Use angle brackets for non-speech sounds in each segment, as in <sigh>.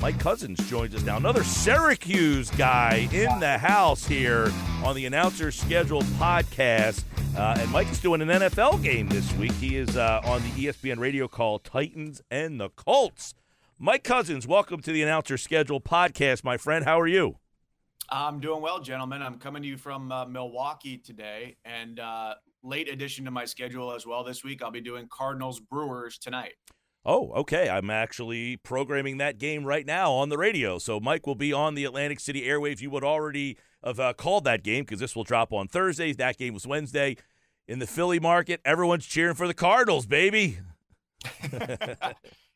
Mike Couzens joins us now. Another Syracuse guy in the house here on the Announcer Schedule podcast. Uh, and Mike is doing an NFL game this week. He is uh, on the ESPN radio call Titans and the Colts. Mike Couzens, welcome to the Announcer Schedule podcast, my friend. How are you? I'm doing well, gentlemen. I'm coming to you from uh, Milwaukee today, and uh, late addition to my schedule as well this week. I'll be doing Cardinals Brewers tonight. Oh, okay. I'm actually programming that game right now on the radio. So Mike will be on the Atlantic City airwaves. You would already have uh, called that game because this will drop on Thursday. That game was Wednesday. In the Philly market, everyone's cheering for the Cardinals, baby. <laughs>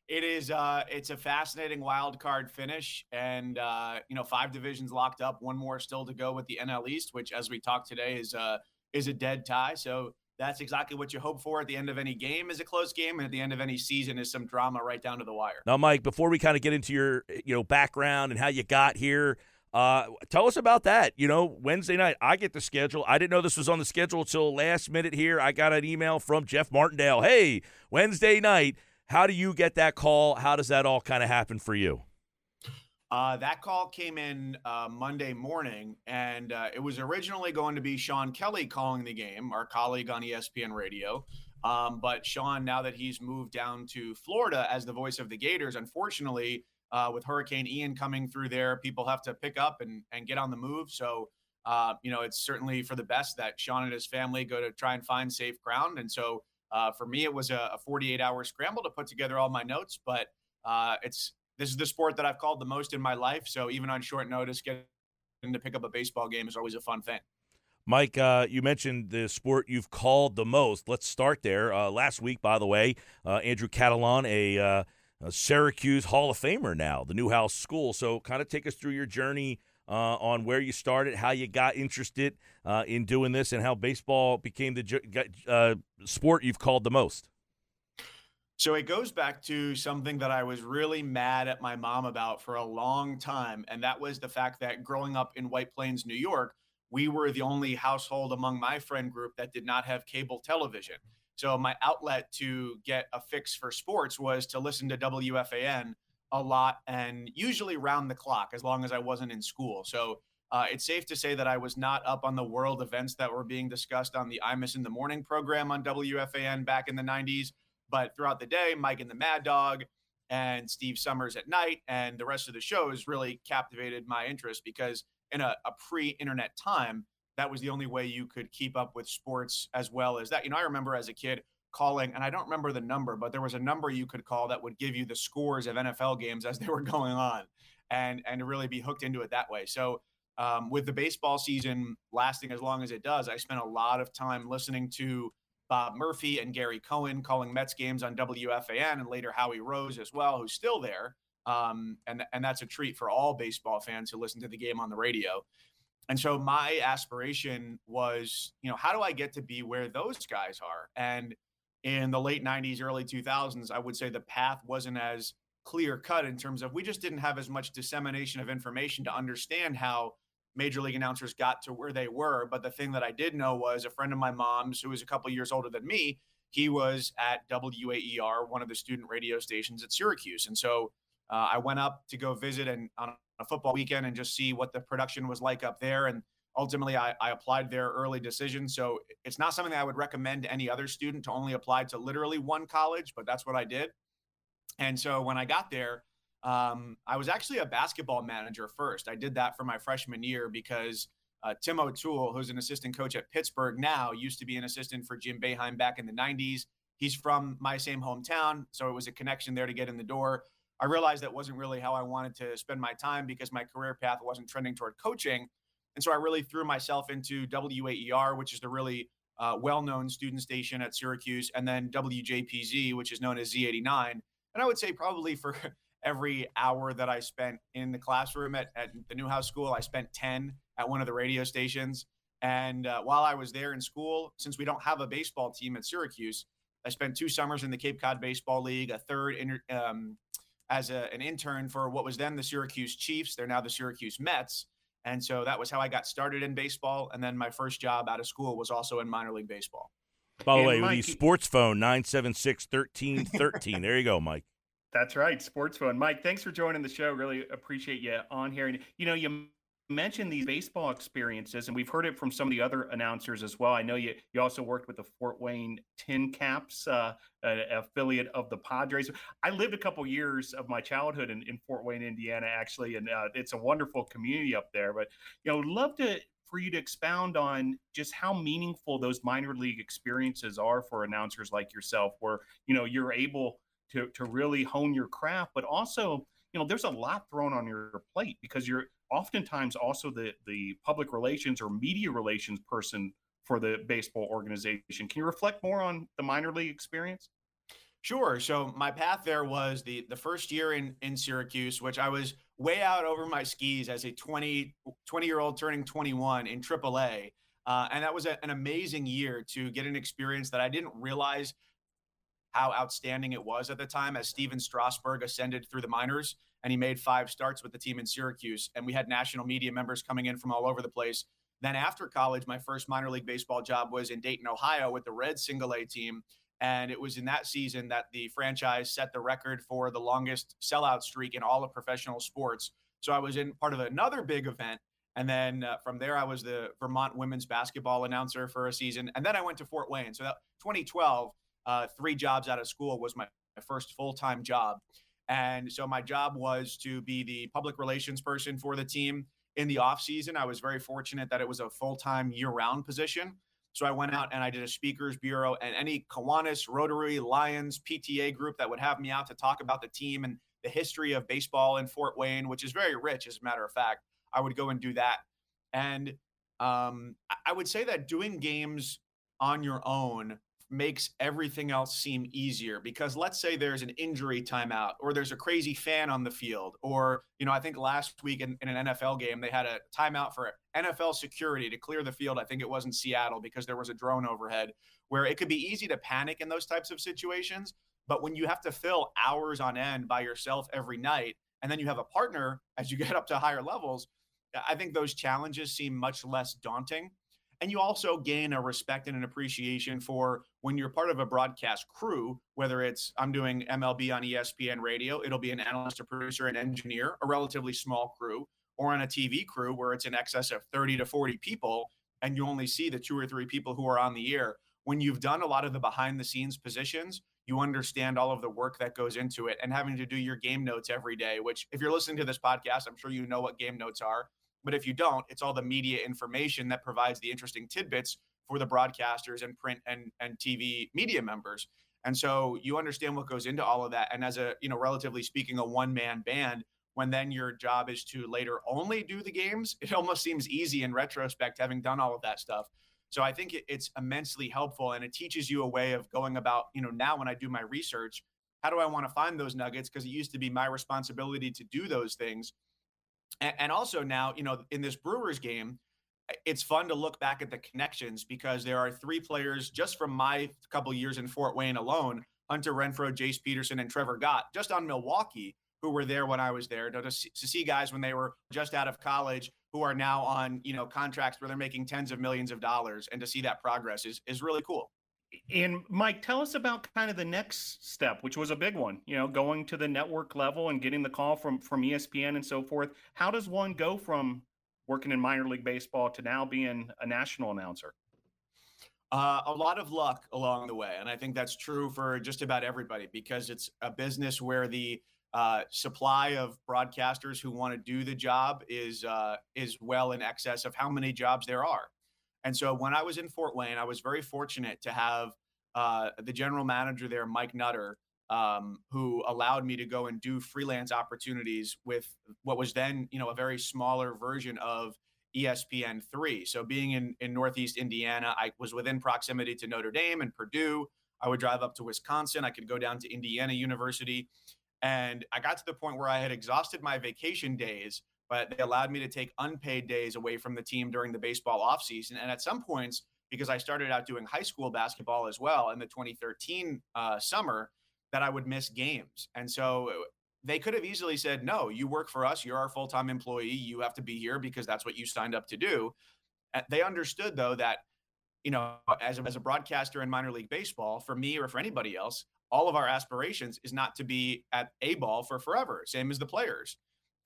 it is uh it's a fascinating wild card finish and uh you know five divisions locked up one more still to go with the NL East which as we talk today is uh is a dead tie so that's exactly what you hope for at the end of any game is a close game and at the end of any season is some drama right down to the wire now mike before we kind of get into your you know background and how you got here uh, tell us about that. You know, Wednesday night, I get the schedule. I didn't know this was on the schedule until last minute here. I got an email from Jeff Martindale. Hey, Wednesday night, how do you get that call? How does that all kind of happen for you? Uh, that call came in uh, Monday morning, and uh, it was originally going to be Sean Kelley calling the game, our colleague on ESPN Radio. Um, but Sean, now that he's moved down to Florida as the voice of the Gators, unfortunately, uh, with Hurricane Ian coming through there, people have to pick up and, and get on the move. So, uh, you know, it's certainly for the best that Sean and his family go to try and find safe ground. And so, uh, for me, it was a, a 48 hour scramble to put together all my notes, but it's this is the sport that I've called the most in my life. So even on short notice, getting to pick up a baseball game is always a fun thing. Mike, uh, you mentioned the sport you've called the most. Let's start there. Uh, last week, by the way, uh, Andrew Catalon, a, uh, a, Syracuse Hall of Famer now, the Newhouse School. So, kind of take us through your journey uh, on where you started, how you got interested uh, in doing this, and how baseball became the sport you've called the most. So it goes back to something that I was really mad at my mom about for a long time. And that was the fact that growing up in White Plains, New York, we were the only household among my friend group that did not have cable television. So my outlet to get a fix for sports was to listen to WFAN a lot and usually round the clock as long as I wasn't in school. So uh, it's safe to say that I was not up on the world events that were being discussed on the Imus in the Morning program on WFAN back in the 90s but throughout the day, Mike and the Mad Dog and Steve Somers at night and the rest of the shows really captivated my interest because in a, a pre-internet time, that was the only way you could keep up with sports as well as that. You know, I remember as a kid calling, and I don't remember the number, but there was a number you could call that would give you the scores of NFL games as they were <laughs> going on, and and really be hooked into it that way. So um, with the baseball season lasting as long as it does, I spent a lot of time listening to Bob Murphy and Gary Cohen calling Mets games on WFAN, and later Howie Rose as well, who's still there. Um, and and that's a treat for all baseball fans who listen to the game on the radio. And so my aspiration was, you know, how do I get to be where those guys are? And in the late 90s, early 2000s, I would say the path wasn't as clear cut in terms of we just didn't have as much dissemination of information to understand how major league announcers got to where they were. But the thing that I did know was a friend of my mom's who was a couple years older than me, he was at WAER, one of the student radio stations at Syracuse. And so uh, I went up to go visit and on a football weekend and just see what the production was like up there. And ultimately, I, I applied their early decision. So it's not something that I would recommend to any other student to only apply to literally one college, but that's what I did. And so when I got there, um, I was actually a basketball manager first. I did that for my freshman year because uh, Tim O'Toole, who's an assistant coach at Pittsburgh now, used to be an assistant for Jim Boeheim back in the 90s. He's from my same hometown, so it was a connection there to get in the door. I realized that wasn't really how I wanted to spend my time because my career path wasn't trending toward coaching. And so I really threw myself into WAER, which is the really uh, well known student station at Syracuse, and then WJPZ, which is known as Z89. And I would say probably for <laughs> every hour that I spent in the classroom at, at the Newhouse School, I spent 10 at one of the radio stations. And uh, while I was there in school, since we don't have a baseball team at Syracuse, I spent two summers in the Cape Cod Baseball League, a third inter, um, as a, an intern for what was then the Syracuse Chiefs. They're now the Syracuse Mets. And so that was how I got started in baseball. And then my first job out of school was also in minor league baseball. By the and way, Mike, the sports phone, 976 1313. There you go, Mike. That's right, sports phone. Mike, thanks for joining the show. Really appreciate you on here. And you know, you mentioned these baseball experiences, and we've heard it from some of the other announcers as well. I know you you also worked with the Fort Wayne Tin Caps, uh, affiliate of the Padres. I lived a couple years of my childhood in, in Fort Wayne, Indiana, actually, and uh, it's a wonderful community up there. But you know, love to for you to expound on just how meaningful those minor league experiences are for announcers like yourself, where you know you're able to to really hone your craft, but also you know there's a lot thrown on your plate because you're oftentimes also the the public relations or media relations person for the baseball organization. Can you reflect more on the minor league experience? Sure. So my path there was the the first year in in Syracuse, which I was way out over my skis as a 20 20 year old turning 21 in AAA. Uh, and that was a, an amazing year to get an experience that I didn't realize how outstanding it was at the time as Stephen Strasburg ascended through the minors and he made five starts with the team in Syracuse. And we had national media members coming in from all over the place. Then after college, my first minor league baseball job was in Dayton, Ohio with the Red single A team. And it was in that season that the franchise set the record for the longest sellout streak in all of professional sports. So I was in part of another big event. And then uh, from there, I was the Vermont women's basketball announcer for a season. And then I went to Fort Wayne. So that 2012, uh, three jobs out of school was my, my first full time job. And so my job was to be the public relations person for the team in the off season. I was very fortunate that it was a full time year round position. So I went out and I did a speakers bureau and any Kiwanis, Rotary, Lions, PTA group that would have me out to talk about the team and the history of baseball in Fort Wayne, which is very rich, as a matter of fact. I would go and do that. And um, I would say that doing games on your own makes everything else seem easier because let's say there's an injury timeout or there's a crazy fan on the field or you know i think last week in, in, an nfl game they had a timeout for nfl security to clear the field. I think it was in seattle because there was a drone overhead where it could be easy to panic in those types of situations. But when you have to fill hours on end by yourself every night and then you have a partner as you get up to higher levels i think those challenges seem much less daunting and you also gain a respect and an appreciation for when you're part of a broadcast crew, whether it's I'm doing MLB on ESPN radio, it'll be an analyst, a producer, an engineer, a relatively small crew, or on a TV crew where it's in excess of 30 to 40 people, and you only see the two or three people who are on the air. When you've done a lot of the behind the scenes positions, you understand all of the work that goes into it and having to do your game notes every day, which if you're listening to this podcast, I'm sure you know what game notes are. But if you don't, it's all the media information that provides the interesting tidbits for the broadcasters and print and, and TV media members. And so you understand what goes into all of that. And as a, you know, relatively speaking, a one man band, when then your job is to later only do the games, it almost seems easy in retrospect, having done all of that stuff. So I think it's immensely helpful and it teaches you a way of going about, you know, now when I do my research, how do I want to find those nuggets? Because it used to be my responsibility to do those things. And, and also now, you know, in this Brewers game, it's fun to look back at the connections because there are three players just from my couple years in Fort Wayne alone Hunter Renfroe, Jace Peterson, and Trevor Gott, just on Milwaukee, who were there when I was there. To, to, see guys when they were just out of college who are now on you know contracts where they're making tens of millions of dollars, and to see that progress is is really cool. And Mike, tell us about kind of the next step, which was a big one. You know, going to the network level and getting the call from from ESPN and so forth. How does one go from working in minor league baseball to now being a national announcer? Uh, a lot of luck along the way, and I think that's true for just about everybody because it's a business where the uh, supply of broadcasters who want to do the job is uh, is well in excess of how many jobs there are. And so when I was in Fort Wayne, I was very fortunate to have uh, the general manager there, Mike Nutter, um, who allowed me to go and do freelance opportunities with what was then, you know, a very smaller version of ESPN three. So being in in Northeast Indiana, I was within proximity to Notre Dame and Purdue. I would drive up to Wisconsin. I could go down to Indiana University. And I got to the point where I had exhausted my vacation days but they allowed me to take unpaid days away from the team during the baseball offseason. And at some points, because I started out doing high school basketball as well in the 2013 uh, summer, that I would miss games. And so uh, they could have easily said, no, you work for us. You're our full time employee. You have to be here because that's what you signed up to do. They understood, though, that, you know, as a, as a broadcaster in minor league baseball, for me or for anybody else, all of our aspirations is not to be at A ball for forever, same as the players,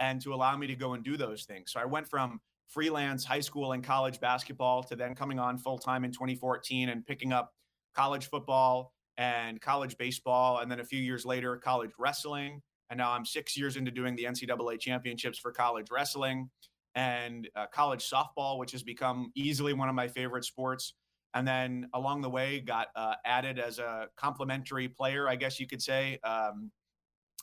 and to allow me to go and do those things. So I went from freelance high school and college basketball to then coming on full time in 2014 and picking up college football and college baseball. And then a few years later, college wrestling. And now I'm six years into doing the NCAA championships for college wrestling and uh, college softball, which has become easily one of my favorite sports. And then along the way, got uh, added as a complimentary player, I guess you could say, um,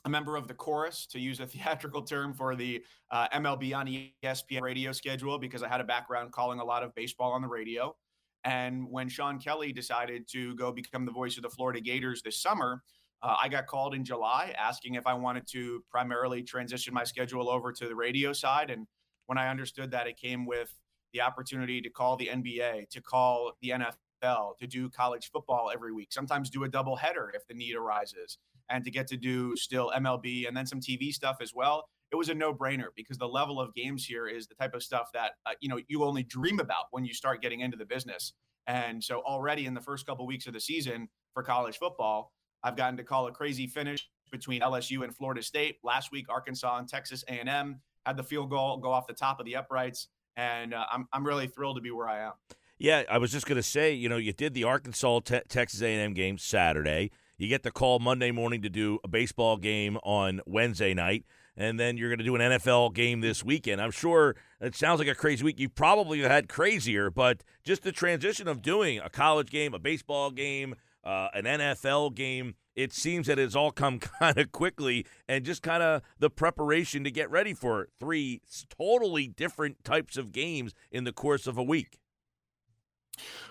a member of the chorus, to use a <laughs> theatrical term for the uh, MLB on ESPN radio schedule, because I had a background calling a lot of baseball on the radio. And when Sean Kelley decided to go become the voice of the Florida Gators this summer, uh, I got called in July asking if I wanted to primarily transition my schedule over to the radio side. And when I understood that it came with the opportunity to call the NBA, to call the NFL, to do college football every week, sometimes do a double header if the need arises, and to get to do still MLB and then some TV stuff as well. It was a no-brainer because the level of games here is the type of stuff that uh, you know you only dream about when you start getting into the business. And so already in the first couple weeks of the season for college football, I've gotten to call a crazy finish between LSU and Florida State. Last week, Arkansas and Texas A&M had the field goal go off the top of the uprights, and uh, I'm I'm really thrilled to be where I am. Yeah, I was just going to say, you know, you did the Arkansas te- Texas A&M game Saturday. You get the call Monday morning to do a baseball game on Wednesday night, and then you're going to do an NFL game this weekend. I'm sure it sounds like a crazy week. You probably had crazier, but just the transition of doing a college game, a baseball game, uh, an NFL game it seems that it's all come <laughs> kind of quickly and just kind of the preparation to get ready for three totally different types of games in the course of a week.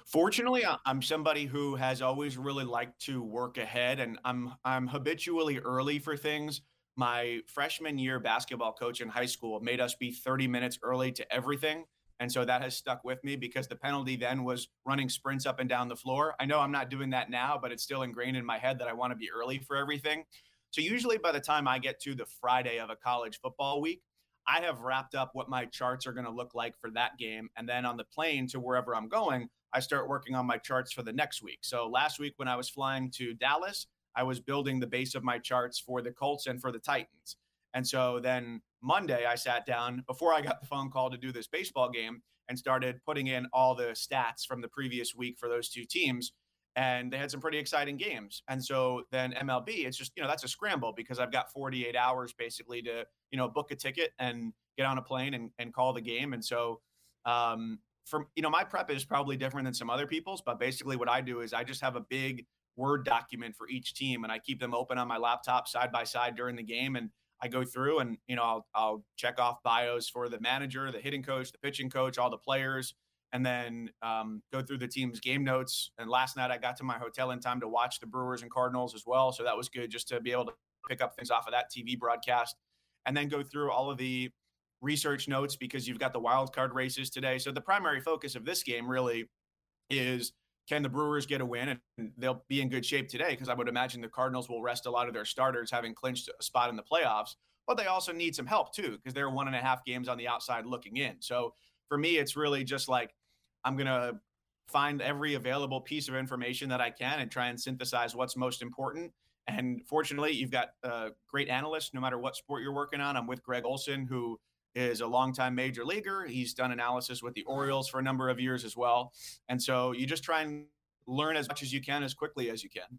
Fortunately, I'm somebody who has always really liked to work ahead and I'm I'm habitually early for things. My freshman year basketball coach in high school made us be 30 minutes early to everything. And so that has stuck with me because the penalty then was running sprints up and down the floor. I know I'm not doing that now, but it's still ingrained in my head that I want to be early for everything. So usually by the time I get to the Friday of a college football week, I have wrapped up what my charts are going to look like for that game. And then on the plane to wherever I'm going, I start working on my charts for the next week. So last week when I was flying to Dallas, I was building the base of my charts for the Colts and for the Titans. And so then Monday, I sat down <laughs> before I got the phone call to do this baseball game and started putting in all the stats from the previous week for those two teams. And they had some pretty exciting games. And so then MLB, it's just, you know, that's a scramble because I've got 48 hours basically to, you know, book a ticket and get on a plane and, and call the game. And so, um, from, you know, my prep is probably different than some other people's, but basically what I do is I just have a big Word document for each team and I keep them open on my laptop side by side during the game. And I go through and you know I'll I'll check off bios for the manager, the hitting coach, the pitching coach, all the players, and then um, go through the team's game notes. And last night I got to my hotel in time to watch the Brewers and Cardinals as well, so that was good just to be able to pick up things off of that TV broadcast, and then go through all of the research notes because you've got the wild card races today. So the primary focus of this game really is can the Brewers get a win? And they'll be in good shape today because I would imagine the Cardinals will rest a lot of their starters, having clinched a spot in the playoffs. But they also need some help too because they're one and a half games on the outside looking in. So for me, it's really just like I'm going to find every available piece of information that I can and try and synthesize what's most important. And fortunately, you've got a great analysts no matter what sport you're working on. I'm with Gregg Olson, who is a longtime major leaguer. He's done analysis with the Orioles for a number of years as well. And so you just try and learn as much as you can as quickly as you can.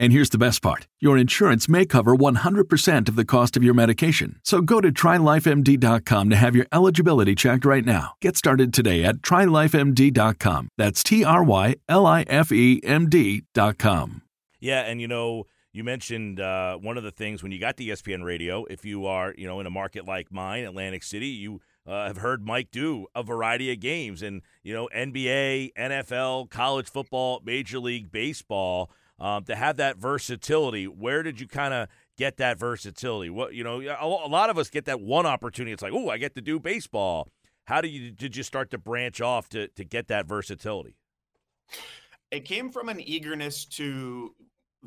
And here's the best part your insurance may cover 100% of the cost of your medication. So go to trylifemd.com to have your eligibility checked right now. Get started today at trylifemd.com. That's T R Y L I F E M D.com. Yeah, and you know, you mentioned uh, one of the things when you got the ESPN radio, if you are, you know, in a market like mine, Atlantic City, you uh, have heard Mike do a variety of games and, you know, NBA, NFL, college football, Major League Baseball um, to have that versatility. Where did you kind of get that versatility? What you know, a lot of us get that one opportunity. It's like, oh, I get to do baseball. How do you did you start to branch off to to get that versatility? It came from an eagerness to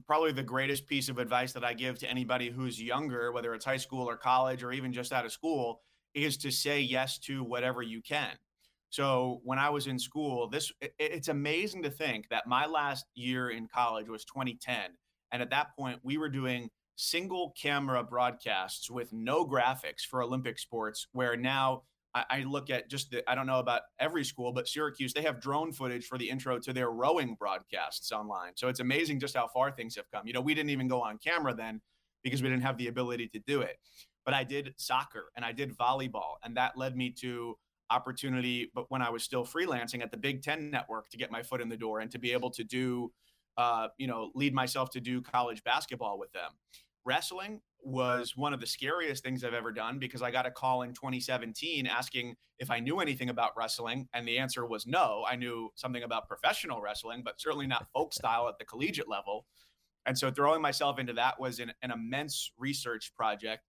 probably the greatest piece of advice that I give to anybody who's younger, whether it's high school or college or even just out of school, is to say yes to whatever you can. So when I was in school, this it, it's amazing to think that my last year in college was 2010, and at that point we were doing single camera broadcasts with no graphics for Olympic sports. Where now I, I look at just the I don't know about every school, but Syracuse they have drone footage for the intro to their rowing broadcasts online. So it's amazing just how far things have come. You know, we didn't even go on camera then because we didn't have the ability to do it. But I did soccer and I did volleyball, and that led me to opportunity, but when I was still freelancing at the Big Ten Network to get my foot in the door and to be able to do, uh, you know, lead myself to do college basketball with them. Wrestling was one of the scariest things I've ever done because I got a call in 2017 asking if I knew anything about wrestling. And the answer was no. I knew something about professional wrestling, but certainly not folk <laughs> style at the collegiate level. And so throwing myself into that was an, an immense research project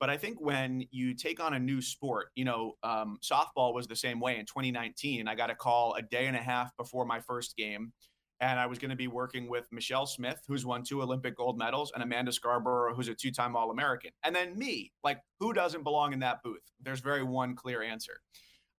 but I think when you take on a new sport, you know, um, softball was the same way in 2019. I got a call a day and a half before my first game. And I was going to be working with Michelle Smith, who's won two Olympic gold medals, and Amanda Scarborough, who's a two time All American. And then me, like, who doesn't belong in that booth? There's very one clear answer.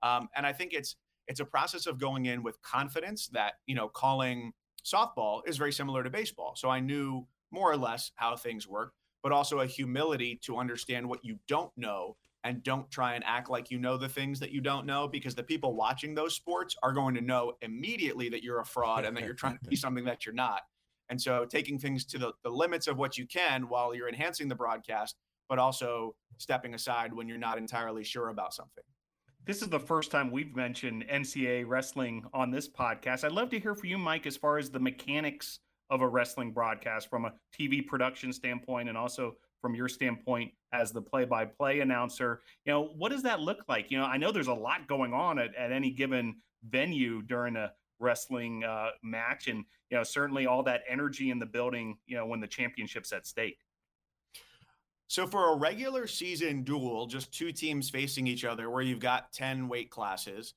Um, and I think it's, it's a process of going in with confidence that, you know, calling softball is very similar to baseball. So I knew more or less how things work but also a humility to understand what you don't know and don't try and act like you know the things that you don't know because the people watching those sports are going to know immediately that you're a fraud and that you're trying to be <laughs> something that you're not. And so taking things to the, the limits of what you can while you're enhancing the broadcast, but also stepping aside when you're not entirely sure about something. This is the first time we've mentioned NCAA wrestling on this podcast. I'd love to hear from you, Mike, as far as the mechanics of a wrestling broadcast from a TV production standpoint and also from your standpoint as the play-by-play announcer. You know what does that look like? You know i know there's a lot going on at, at any given venue during a wrestling uh, match and you know certainly all that energy in the building you know when the championship's at stake. So for a regular season duel just two teams facing each other where you've got 10 weight classes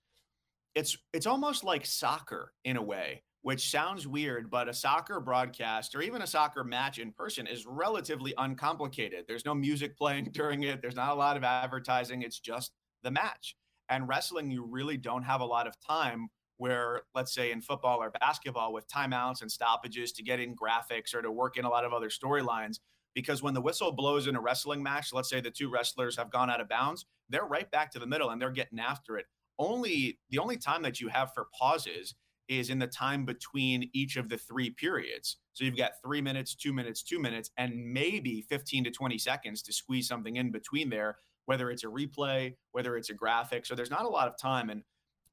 it's it's almost like soccer in a way which sounds weird, but a soccer broadcast or even a soccer match in person is relatively uncomplicated. There's no music playing <laughs> during it, there's not a lot of advertising. It's just the match. And wrestling, you really don't have a lot of time where, let's say, in football or basketball, with timeouts and stoppages to get in graphics or to work in a lot of other storylines. Because when the whistle blows in a wrestling match, let's say the two wrestlers have gone out of bounds, they're right back to the middle and they're getting after it. Only the only time that you have for pauses is in the time between each of the three periods. So you've got three minutes, two minutes, two minutes, and maybe 15 to 20 seconds to squeeze something in between there, whether it's a replay, whether it's a graphic. So there's not a lot of time. And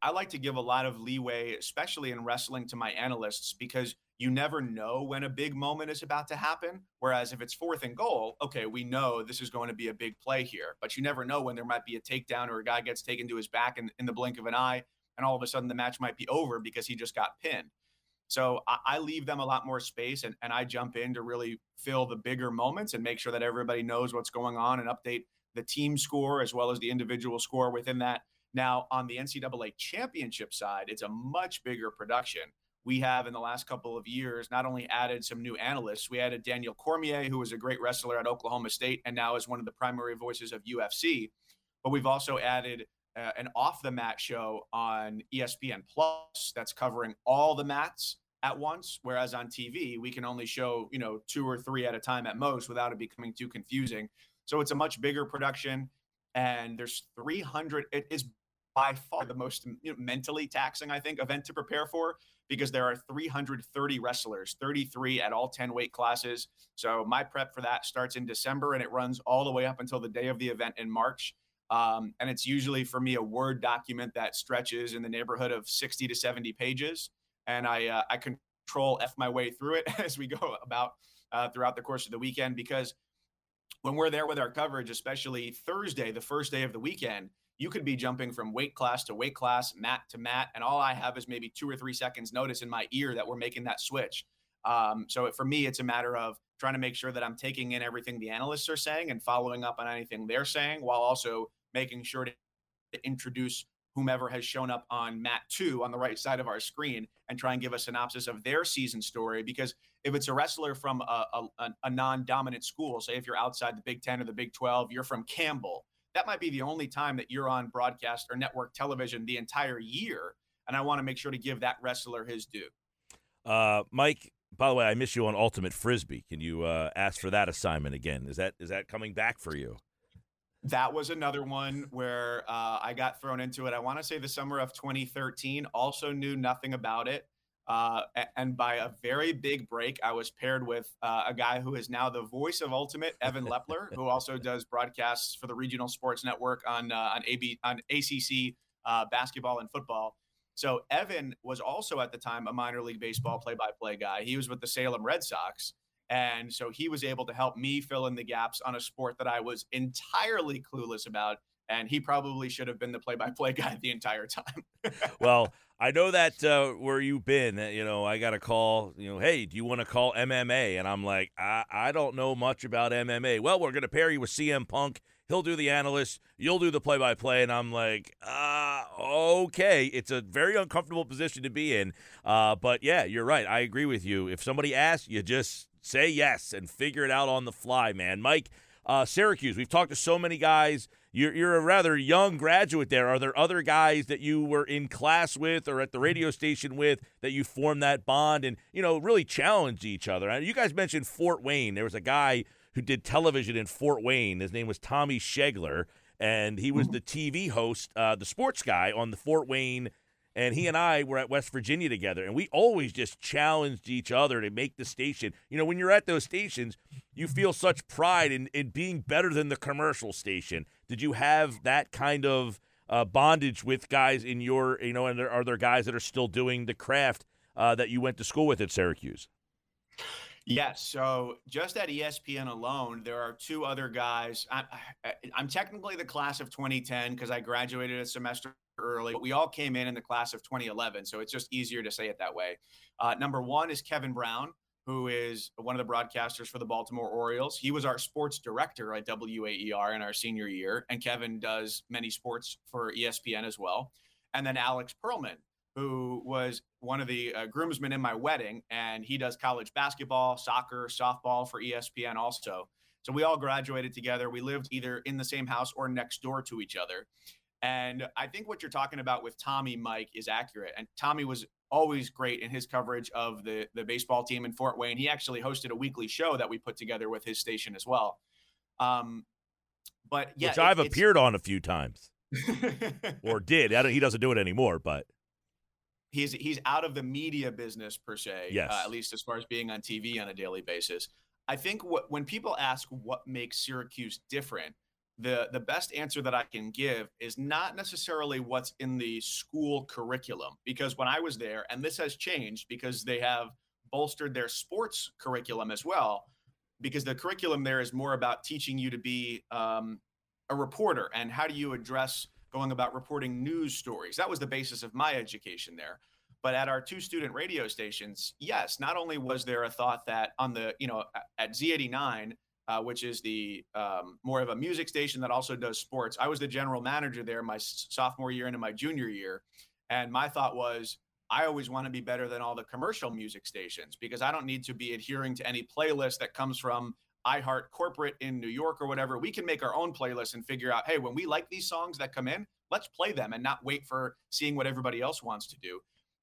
I like to give a lot of leeway, especially in wrestling, to my analysts because you never know when a big moment is about to happen. Whereas if it's fourth and goal, okay, we know this is going to be a big play here, but you never know when there might be a takedown or a guy gets taken to his back in, in the blink of an eye and all of a sudden the match might be over because he just got pinned. So I, I, leave them a lot more space and, and I jump in to really fill the bigger moments and make sure that everybody knows what's going on and update the team score as well as the individual score within that. Now, on the NCAA championship side, it's a much bigger production. We have in the last couple of years not only added some new analysts, we added Daniel Cormier, who was a great wrestler at Oklahoma State and now is one of the primary voices of UFC. But we've also added uh, an off the mat show on ESPN Plus that's covering all the mats at once whereas on TV we can only show you know two or three at a time at most without it becoming too confusing. So it's a much bigger production and there's 300 it is by far the most you know, mentally taxing I think event to prepare for because there are 330 wrestlers 33 at all 10 weight classes. So my prep for that starts in December and it runs all the way up until the day of the event in March um, and it's usually for me a word document that stretches in the neighborhood of 60 to 70 pages and I uh, I control f my way through it <laughs> as we go about uh, throughout the course of the weekend because when we're there with our coverage, especially Thursday, the first day of the weekend, you could be jumping from weight class to weight class, mat to mat, and all I have is maybe two or three seconds notice in my ear that we're making that switch. Um, so it, for me, it's a matter of trying to make sure that I'm taking in everything the analysts are saying and following up on anything they're saying, while also making sure to introduce whomever has shown up on mat two on the right side of our screen and try and give a synopsis of their season story. Because if it's a wrestler from a, a, a non dominant school, say if you're outside the Big 10 or the Big 12, you're from Campbell, that might be the only time that you're on broadcast or network television the entire year. And I want to make sure to give that wrestler his due. Uh, Mike, by the way, I miss you on Ultimate Frisbee. Can you uh, ask for that assignment again? Is that is that coming back for you? That was another one where uh, I got thrown into it. I want to say the summer of 2013. Also knew nothing about it. Uh, and by a very big break, I was paired with uh, a guy who is now the voice of Ultimate, Evan <laughs> Lepler, who also does broadcasts for the Regional Sports Network on uh, on AB on ACC uh, basketball and football. So Evan was also at the time a minor league baseball play-by-play guy. He was with the Salem Red Sox, and so he was able to help me fill in the gaps on a sport that I was entirely clueless about. And he probably should have been the play by play guy the entire time. <laughs> well, I know that uh, where you've been, uh, you know, I got a call, you know, hey, do you want to call MMA? And I'm like, I, I don't know much about MMA. Well, we're going to pair you with CM Punk. He'll do the analyst, you'll do the play by play. And I'm like, uh, okay. It's a very uncomfortable position to be in. Uh, but yeah, you're right. I agree with you. If somebody asks, you just say yes and figure it out on the fly, man. Mike, uh, Syracuse, we've talked to so many guys. You're, you're a rather young graduate there. Are there other guys that you were in class with or at the radio station with that you formed that bond and, you know, really challenged each other? You guys mentioned Fort Wayne. There was a guy who did television in Fort Wayne. His name was Tommy Schegler, and he was mm-hmm. the TV host, uh, the sports guy on the Fort Wayne and he and I were at West Virginia together, and we always just challenged each other to make the station. You know, when you're at those stations, you feel such pride in, in being better than the commercial station. Did you have that kind of uh, bondage with guys in your, you know, and there, are there guys that are still doing the craft uh, that you went to school with at Syracuse? Yes. So just at ESPN alone, there are two other guys. I'm, I'm technically the class of 2010 because I graduated a semester early. But we all came in in the class of 2011, so it's just easier to say it that way. Uh, number one is Kevin Brown, who is one of the broadcasters for the Baltimore Orioles. He was our sports director at WAER in our senior year, and Kevin does many sports for ESPN as well. And then Alex Pearlman, who was one of the uh, groomsmen in my wedding, and he does college basketball, soccer, softball for ESPN also. So we all graduated together. We lived either in the same house or next door to each other. And I think what you're talking about with Tommy Mike is accurate. And Tommy was always great in his coverage of the the baseball team in Fort Wayne. He actually hosted a weekly show that we put together with his station as well. Um, but yeah, which I've appeared on a few times, <laughs> or did. he doesn't do it anymore, but he's he's out of the media business per se. Yes, uh, at least as far as being on TV on a daily basis. I think what when people ask what makes Syracuse different, the the best answer that I can give is not necessarily what's in the school curriculum. Because when I was there and this has changed because they have bolstered their sports curriculum as well because the curriculum there is more about teaching you to be um, a reporter and how do you address going about reporting news stories. That was the basis of my education there. But at our two student radio stations, yes, not only was there a thought that on the, you know, at Z89, uh, which is the um, more of a music station that also does sports, I was the general manager there my sophomore year into my junior year. And my thought was, I always want to be better than all the commercial music stations because I don't need to be adhering to any playlist that comes from iHeart corporate in New York or whatever. We can make our own playlist and figure out, hey, when we like these songs that come in, let's play them and not wait for seeing what everybody else wants to do.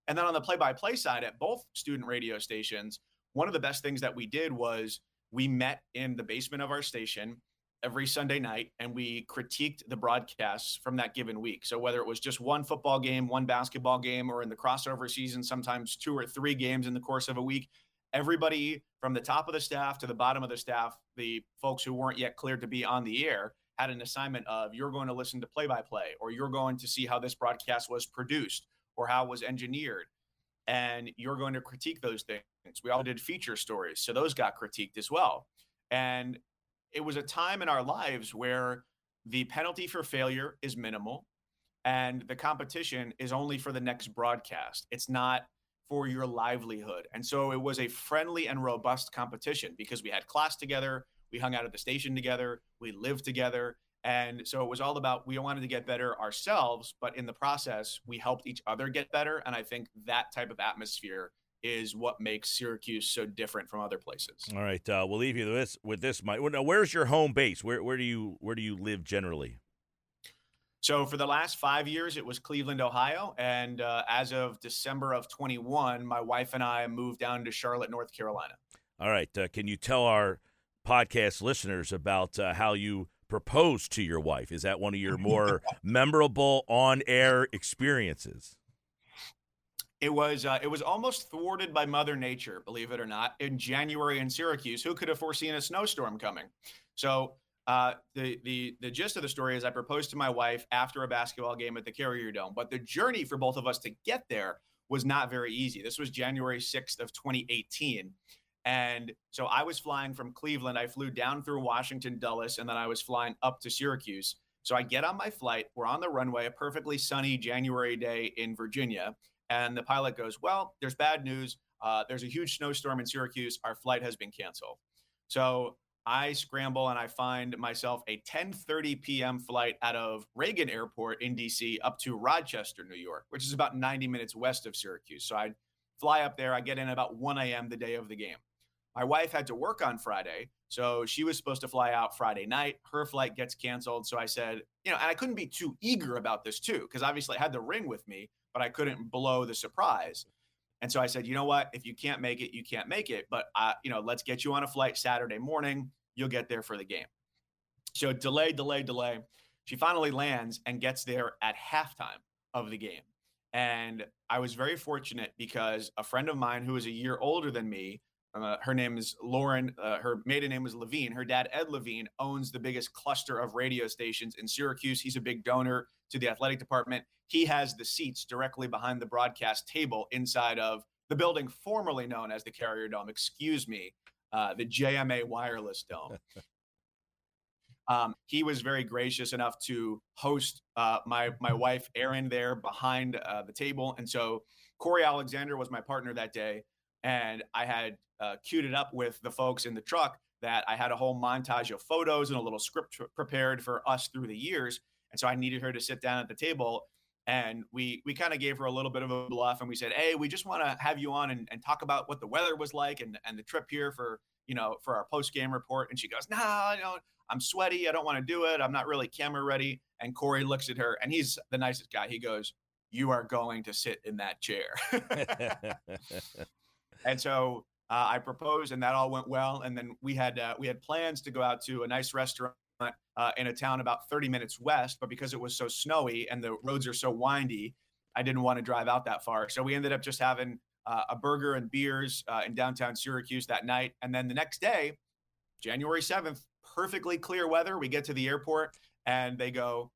And then on the play by play side at both student radio stations, one of the best things that we did was we met in the basement of our station every Sunday night and we critiqued the broadcasts from that given week. So whether it was just one football game, one basketball game, or in the crossover season, sometimes two or three games in the course of a week, everybody from the top of the staff to the bottom of the staff, the folks who weren't yet cleared to be on the air, had an assignment of you're going to listen to play by play, or you're going to see how this broadcast was produced, or how it was engineered. And you're going to critique those things. We all did feature stories. So those got critiqued as well. And it was a time in our lives where the penalty for failure is minimal and the competition is only for the next broadcast. It's not for your livelihood. And so it was a friendly and robust competition because we had class together, we hung out at the station together, we lived together. And so it was all about we wanted to get better ourselves, but in the process, we helped each other get better. And I think that type of atmosphere is what makes Syracuse so different from other places. All right, uh, we'll leave you with this. With this, Mike. Now, where's your home base? Where where do you where do you live generally? So for the last five years, it was Cleveland, Ohio, and uh, as of December of 21, my wife and I moved down to Charlotte, North Carolina. All right, uh, can you tell our podcast listeners about uh, how you proposed to your wife? Is that one of your <laughs> more memorable on-air experiences? It was uh, it was almost thwarted by Mother Nature, believe it or not. In January in Syracuse, who could have foreseen a snowstorm coming? So uh, the the the gist of the story is I proposed to my wife after a basketball game at the Carrier Dome, but the journey for both of us to get there was not very easy. This was January 6th of 2018. And so I was flying from Cleveland. I flew down through Washington, Dulles, and then I was flying up to Syracuse. So I get on my flight. We're on the runway, a perfectly sunny January day in Virginia. And the pilot goes, Well, there's bad news. Uh, there's a huge snowstorm in Syracuse. Our flight has been canceled. So I scramble and I find myself a 10:30 p.m. flight out of Reagan Airport in DC up to Rochester, New York, which is about 90 minutes west of Syracuse. So I fly up there. I get in about 1 a.m. the day of the game. My wife had to work on Friday, so she was supposed to fly out Friday night. Her flight gets canceled. So I said, you know, and I couldn't be too eager about this too, because obviously I had the ring with me but I couldn't blow the surprise. And so I said, you know what? If you can't make it, you can't make it. But uh, you know, let's get you on a flight Saturday morning. You'll get there for the game. So delay, delay, delay. She finally lands and gets there at halftime of the game. And I was very fortunate because a friend of mine who is a year older than me, uh, her name is Lauren. Uh, her maiden name was Levine. Her dad, Ed Levine, owns the biggest cluster of radio stations in Syracuse. He's a big donor to the athletic department. He has the seats directly behind the broadcast table inside of the building formerly known as the Carrier Dome. Excuse me, uh, the JMA Wireless Dome. <laughs> Um, he was very gracious enough to host uh, my my wife Erin there behind uh, the table, and so Cory Alexander was my partner that day, and I had uh, queued it up with the folks in the truck that I had a whole montage of photos and a little script prepared for us through the years, and so I needed her to sit down at the table. And we we kind of gave her a little bit of a bluff, and we said, "Hey, we just want to have you on and, and talk about what the weather was like and and the trip here for you know for our post game report." And she goes, "Nah, you know, I'm sweaty. I don't want to do it. I'm not really camera ready." And Cory looks at her, and he's the nicest guy. He goes, "You are going to sit in that chair." <laughs> <laughs> and so uh, I proposed, and that all went well. And then we had uh, we had plans to go out to a nice restaurant uh, in a town about 30 minutes west, but because it was so snowy and the roads are so windy, I didn't want to drive out that far. So we ended up just having uh, a burger and beers uh, in downtown Syracuse that night. And then the next day, January 7th, perfectly clear weather. We get to the airport and they go,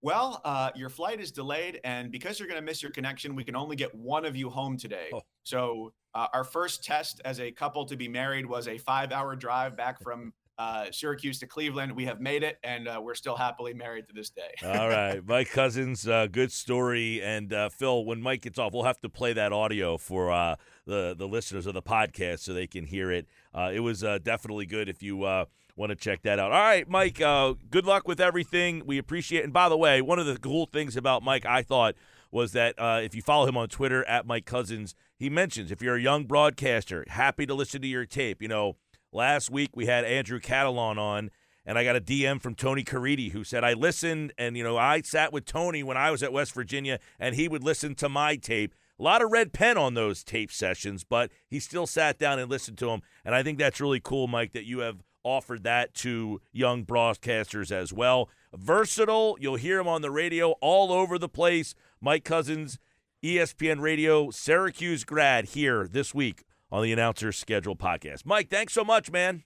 well, uh, your flight is delayed, and because you're going to miss your connection, we can only get one of you home today. Oh. So, uh, our first test as a couple to be married was a five-hour drive back from uh, Syracuse to Cleveland. We have made it, and uh, we're still happily married to this day. All right, <laughs> Mike Couzens, uh, good story. And uh, Phil, when Mike gets off, we'll have to play that audio for uh, the the listeners of the podcast so they can hear it. Uh, it was definitely good. If you want to check that out. All right, Mike. good luck with everything. We appreciate. It. And by the way, one of the cool things about Mike, I thought, was that if you follow him on Twitter at Mike Couzens, he mentions if you're a young broadcaster, happy to listen to your tape. You know Last week we had Andrew Catalon on, and I got a DM from Tony Caridi who said I listened, and you know I sat with Tony when I was at West Virginia, and he would listen to my tape. A lot of red pen on those tape sessions, but he still sat down and listened to them, and I think that's really cool, Mike, that you have offered that to young broadcasters as well. Versatile, you'll hear him on the radio all over the place. Mike Couzens, ESPN Radio, Syracuse grad here this week on the Announcer's Schedule podcast. Mike, thanks so much, man.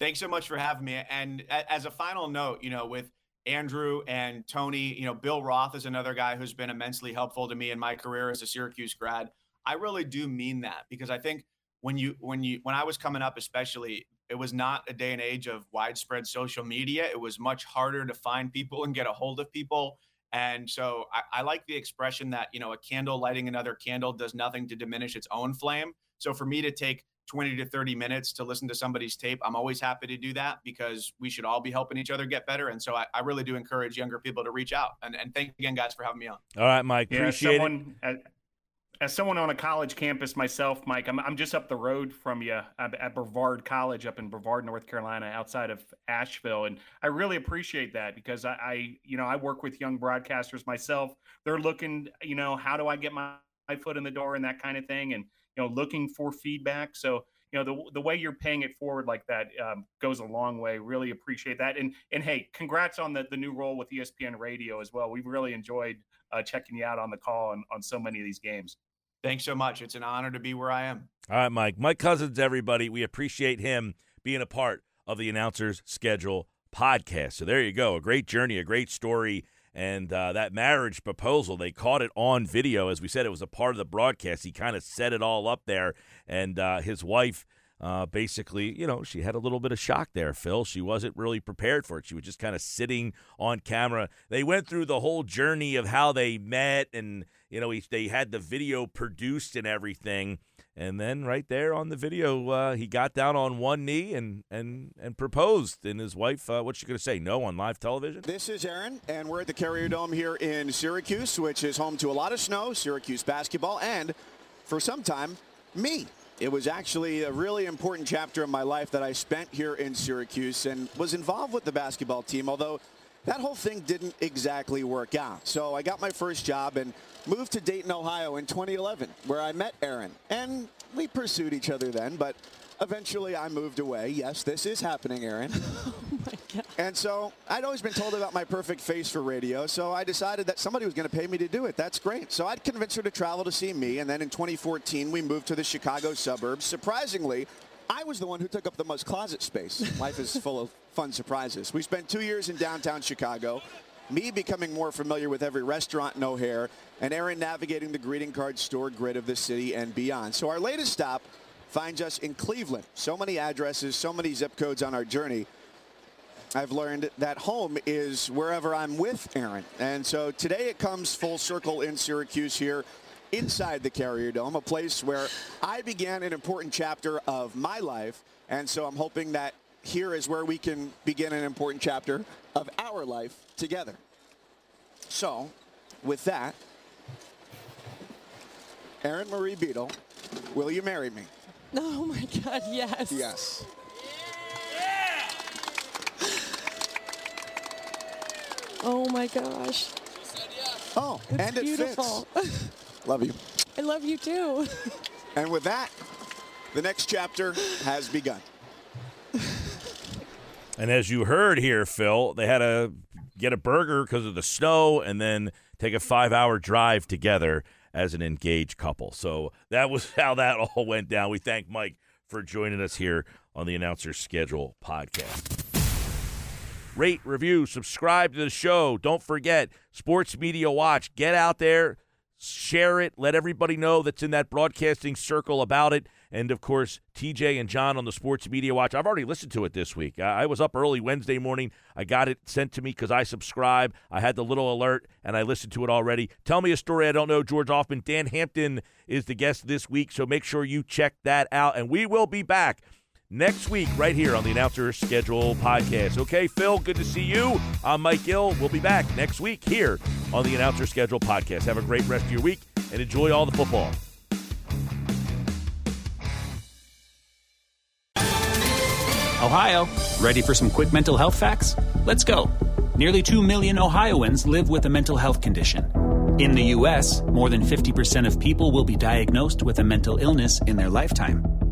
Thanks so much for having me. And as a final note, you know, with Andrew and Tony, you know, Bill Roth is another guy who's been immensely helpful to me in my career as a Syracuse grad. I really do mean that because I think when you when you when I was coming up, especially, it was not a day and age of widespread social media. It was much harder to find people and get a hold of people. And so I, I like the expression that, you know, a candle lighting another candle does nothing to diminish its own flame. So for me to take 20 to 30 minutes to listen to somebody's tape, I'm always happy to do that because we should all be helping each other get better. And so I, I really do encourage younger people to reach out. And, and thank again, guys, for having me on. All right, Mike. Yeah, appreciate someone, it. As, someone on a college campus myself, Mike, I'm, I'm just up the road from you at Brevard College up in Brevard, North Carolina, outside of Asheville. And I really appreciate that because I, I you know, I work with young broadcasters myself. They're looking, you know, how do I get my, my foot in the door and that kind of thing. And, you know, looking for feedback. So, you know, the the way you're paying it forward like that um, goes a long way. Really appreciate that. And and hey, congrats on the the new role with ESPN Radio as well. We've really enjoyed uh, checking you out on the call on, on so many of these games. Thanks so much. It's an honor to be where I am. All right, Mike. Mike Couzens, everybody. We appreciate him being a part of the Announcers Schedule podcast. So there you go. A great journey, a great story and uh, that marriage proposal, they caught it on video. As we said, it was a part of the broadcast. He kind of set it all up there. And uh, his wife, uh, basically, you know, she had a little bit of shock there, Phil. She wasn't really prepared for it. She was just kind of sitting on camera. They went through the whole journey of how they met, and, you know, he, they had the video produced and everything. And then right there on the video, uh, he got down on one knee and and and proposed. And his wife, uh, what's she going to say? No on live television. This is Aaron, and we're at the Carrier Dome here in Syracuse, which is home to a lot of snow, Syracuse basketball, and for some time, me. It was actually a really important chapter of my life that I spent here in Syracuse and was involved with the basketball team, although that whole thing didn't exactly work out. So I got my first job and moved to Dayton, Ohio in 2011, where I met Aaron. And we pursued each other then, but eventually I moved away. Yes, this is happening, Aaron. <laughs> oh my God. And so I'd always been told about my perfect face for radio, so I decided that somebody was going to pay me to do it. That's great. So I'd convince her to travel to see me, and then in 2014 we moved to the Chicago suburbs. Surprisingly, I was the one who took up the most closet space. Life is full of fun surprises. We spent two years in downtown Chicago, me becoming more familiar with every restaurant in O'Hare, and Aaron navigating the greeting card store grid of the city and beyond. So our latest stop finds us in Cleveland. So many addresses, so many zip codes on our journey. I've learned that home is wherever I'm with Aaron. And so today it comes full circle in Syracuse here inside the Carrier Dome, a place where I began an important chapter of my life. And so I'm hoping that here is where we can begin an important chapter of our life together. So, with that, Aaron Marie Beadle, will you marry me? <laughs> Oh my God, yes. Yes. Oh my gosh. Oh, it's and it beautiful. fits. <laughs> love you. I love you too. And with that, the next chapter has begun. And as you heard here, Phil, they had to get a burger because of the snow and then take a five hour drive together as an engaged couple. So that was <laughs> how that all went down. We thank Mike for joining us here on the Announcer Schedule podcast. Rate, review, subscribe to the show. Don't forget, Sports Media Watch. Get out there, share it, let everybody know that's in that broadcasting circle about it and of course TJ and John on the Sports Media Watch. I've already listened to it this week. I was up early Wednesday morning. I got it sent to me because I subscribe. I had the little alert and I listened to it already. Tell me a story I don't know, George Hoffman. Dan Hampton is the guest this week, so make sure you check that out. And we will be back next week right here on the Announcer Schedule podcast. Okay, Phil, good to see you. I'm Mike Gill. We'll be back next week here on the Announcer Schedule podcast. Have a great rest of your week and enjoy all the football. Ohio, ready for some quick mental health facts? Let's go. Nearly 2 million Ohioans live with a mental health condition. In the U.S., more than 50% of people will be diagnosed with a mental illness in their lifetime.